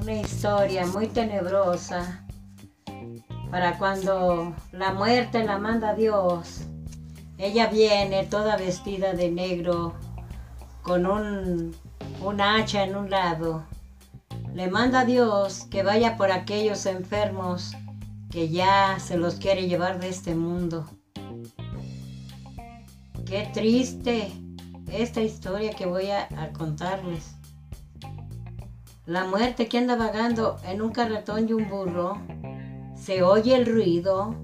Una historia muy tenebrosa para cuando la muerte la manda Dios. Ella viene toda vestida de negro con un, un hacha en un lado. Le manda a Dios que vaya por aquellos enfermos que ya se los quiere llevar de este mundo. Qué triste esta historia que voy a, contarles. La muerte que anda vagando en un carretón y un burro, se oye el ruido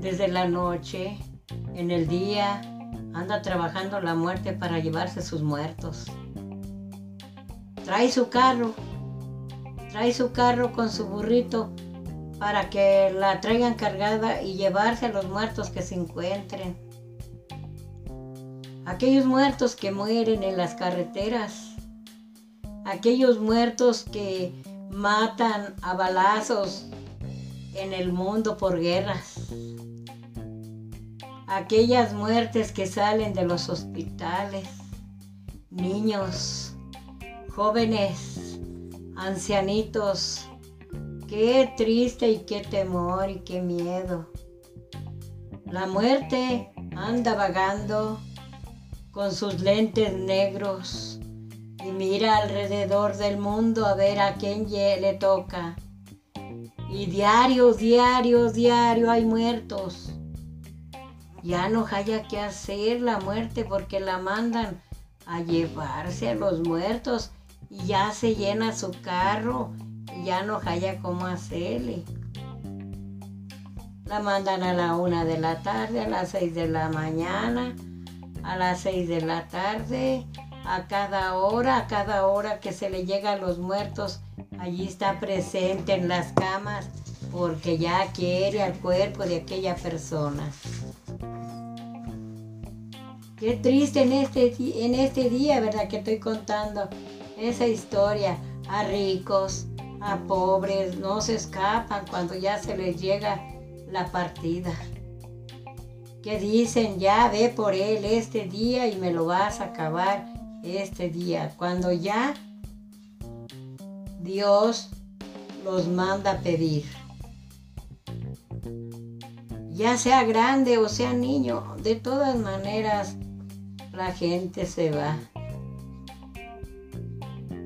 desde la noche, en el día, anda trabajando la muerte para llevarse sus muertos. Trae su carro, trae su carro con su burrito para que la traigan cargada y llevarse a los muertos que se encuentren. Aquellos muertos que mueren en las carreteras, aquellos muertos que matan a balazos en el mundo por guerras aquellas muertes que salen de los hospitales, niños, jóvenes, ancianitos. Qué triste y qué temor y qué miedo. La muerte anda vagando con sus lentes negros y mira alrededor del mundo a ver a quién le toca. Y diario, diario, diario hay muertos ya no haya que hacer la muerte porque la mandan a llevarse a los muertos y ya se llena su carro y ya no haya cómo hacerle. La mandan a la una de la tarde, a las seis de la mañana, a las seis de la tarde, a cada hora, a cada hora que se le llega a los muertos, allí está presente en las camas porque ya quiere al cuerpo de aquella persona. Qué triste en este, en este día, ¿verdad? Que estoy contando esa historia. A ricos, a pobres, no se escapan cuando ya se les llega la partida. Que dicen, ya ve por él este día y me lo vas a acabar este día. Cuando ya Dios los manda a pedir. Ya sea grande o sea niño, de todas maneras la gente se va.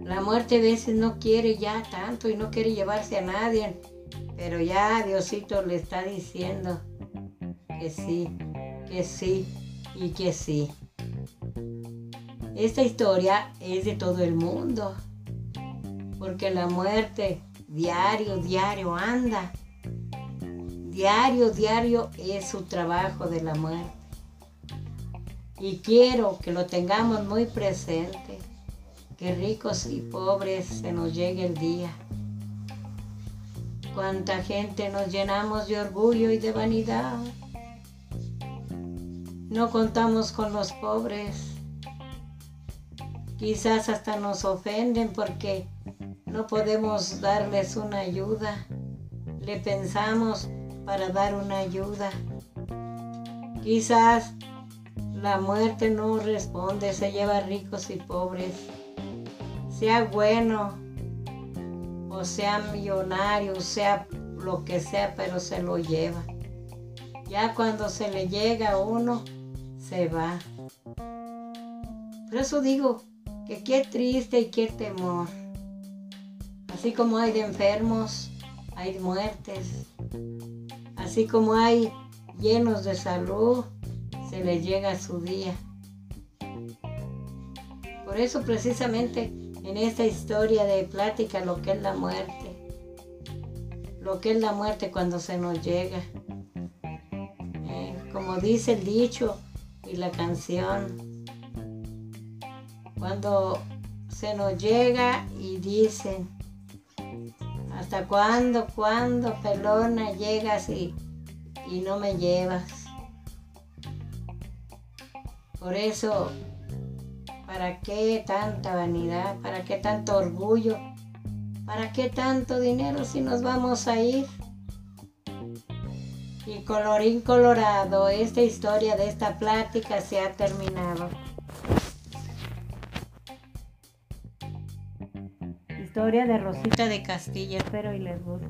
La muerte a veces no quiere ya tanto y no quiere llevarse a nadie, pero ya Diosito le está diciendo que sí, que sí y que sí. Esta historia es de todo el mundo, porque la muerte diario, diario anda. Diario, diario es su trabajo de la muerte. Y quiero que lo tengamos muy presente, que ricos y pobres se nos llegue el día. Cuánta gente nos llenamos de orgullo y de vanidad. No contamos con los pobres. Quizás hasta nos ofenden porque no podemos darles una ayuda. Le pensamos para dar una ayuda. Quizás la muerte no responde, se lleva ricos y pobres. Sea bueno o sea millonario, sea lo que sea, pero se lo lleva. Ya cuando se le llega a uno, se va. Por eso digo que qué triste y qué temor. Así como hay de enfermos, hay muertes. Así como hay llenos de salud, se le llega su día. Por eso precisamente en esta historia de plática lo que es la muerte, lo que es la muerte cuando se nos llega. Como dice el dicho y la canción, cuando se nos llega y dicen, ¿hasta cuándo, cuándo, pelona, llegas y, y no me llevas? Por eso, ¿para qué tanta vanidad? ¿Para qué tanto orgullo? ¿Para qué tanto dinero si nos vamos a ir? Y colorín colorado, esta historia de esta plática se ha terminado. Historia de Rosita de Castilla, espero y les guste.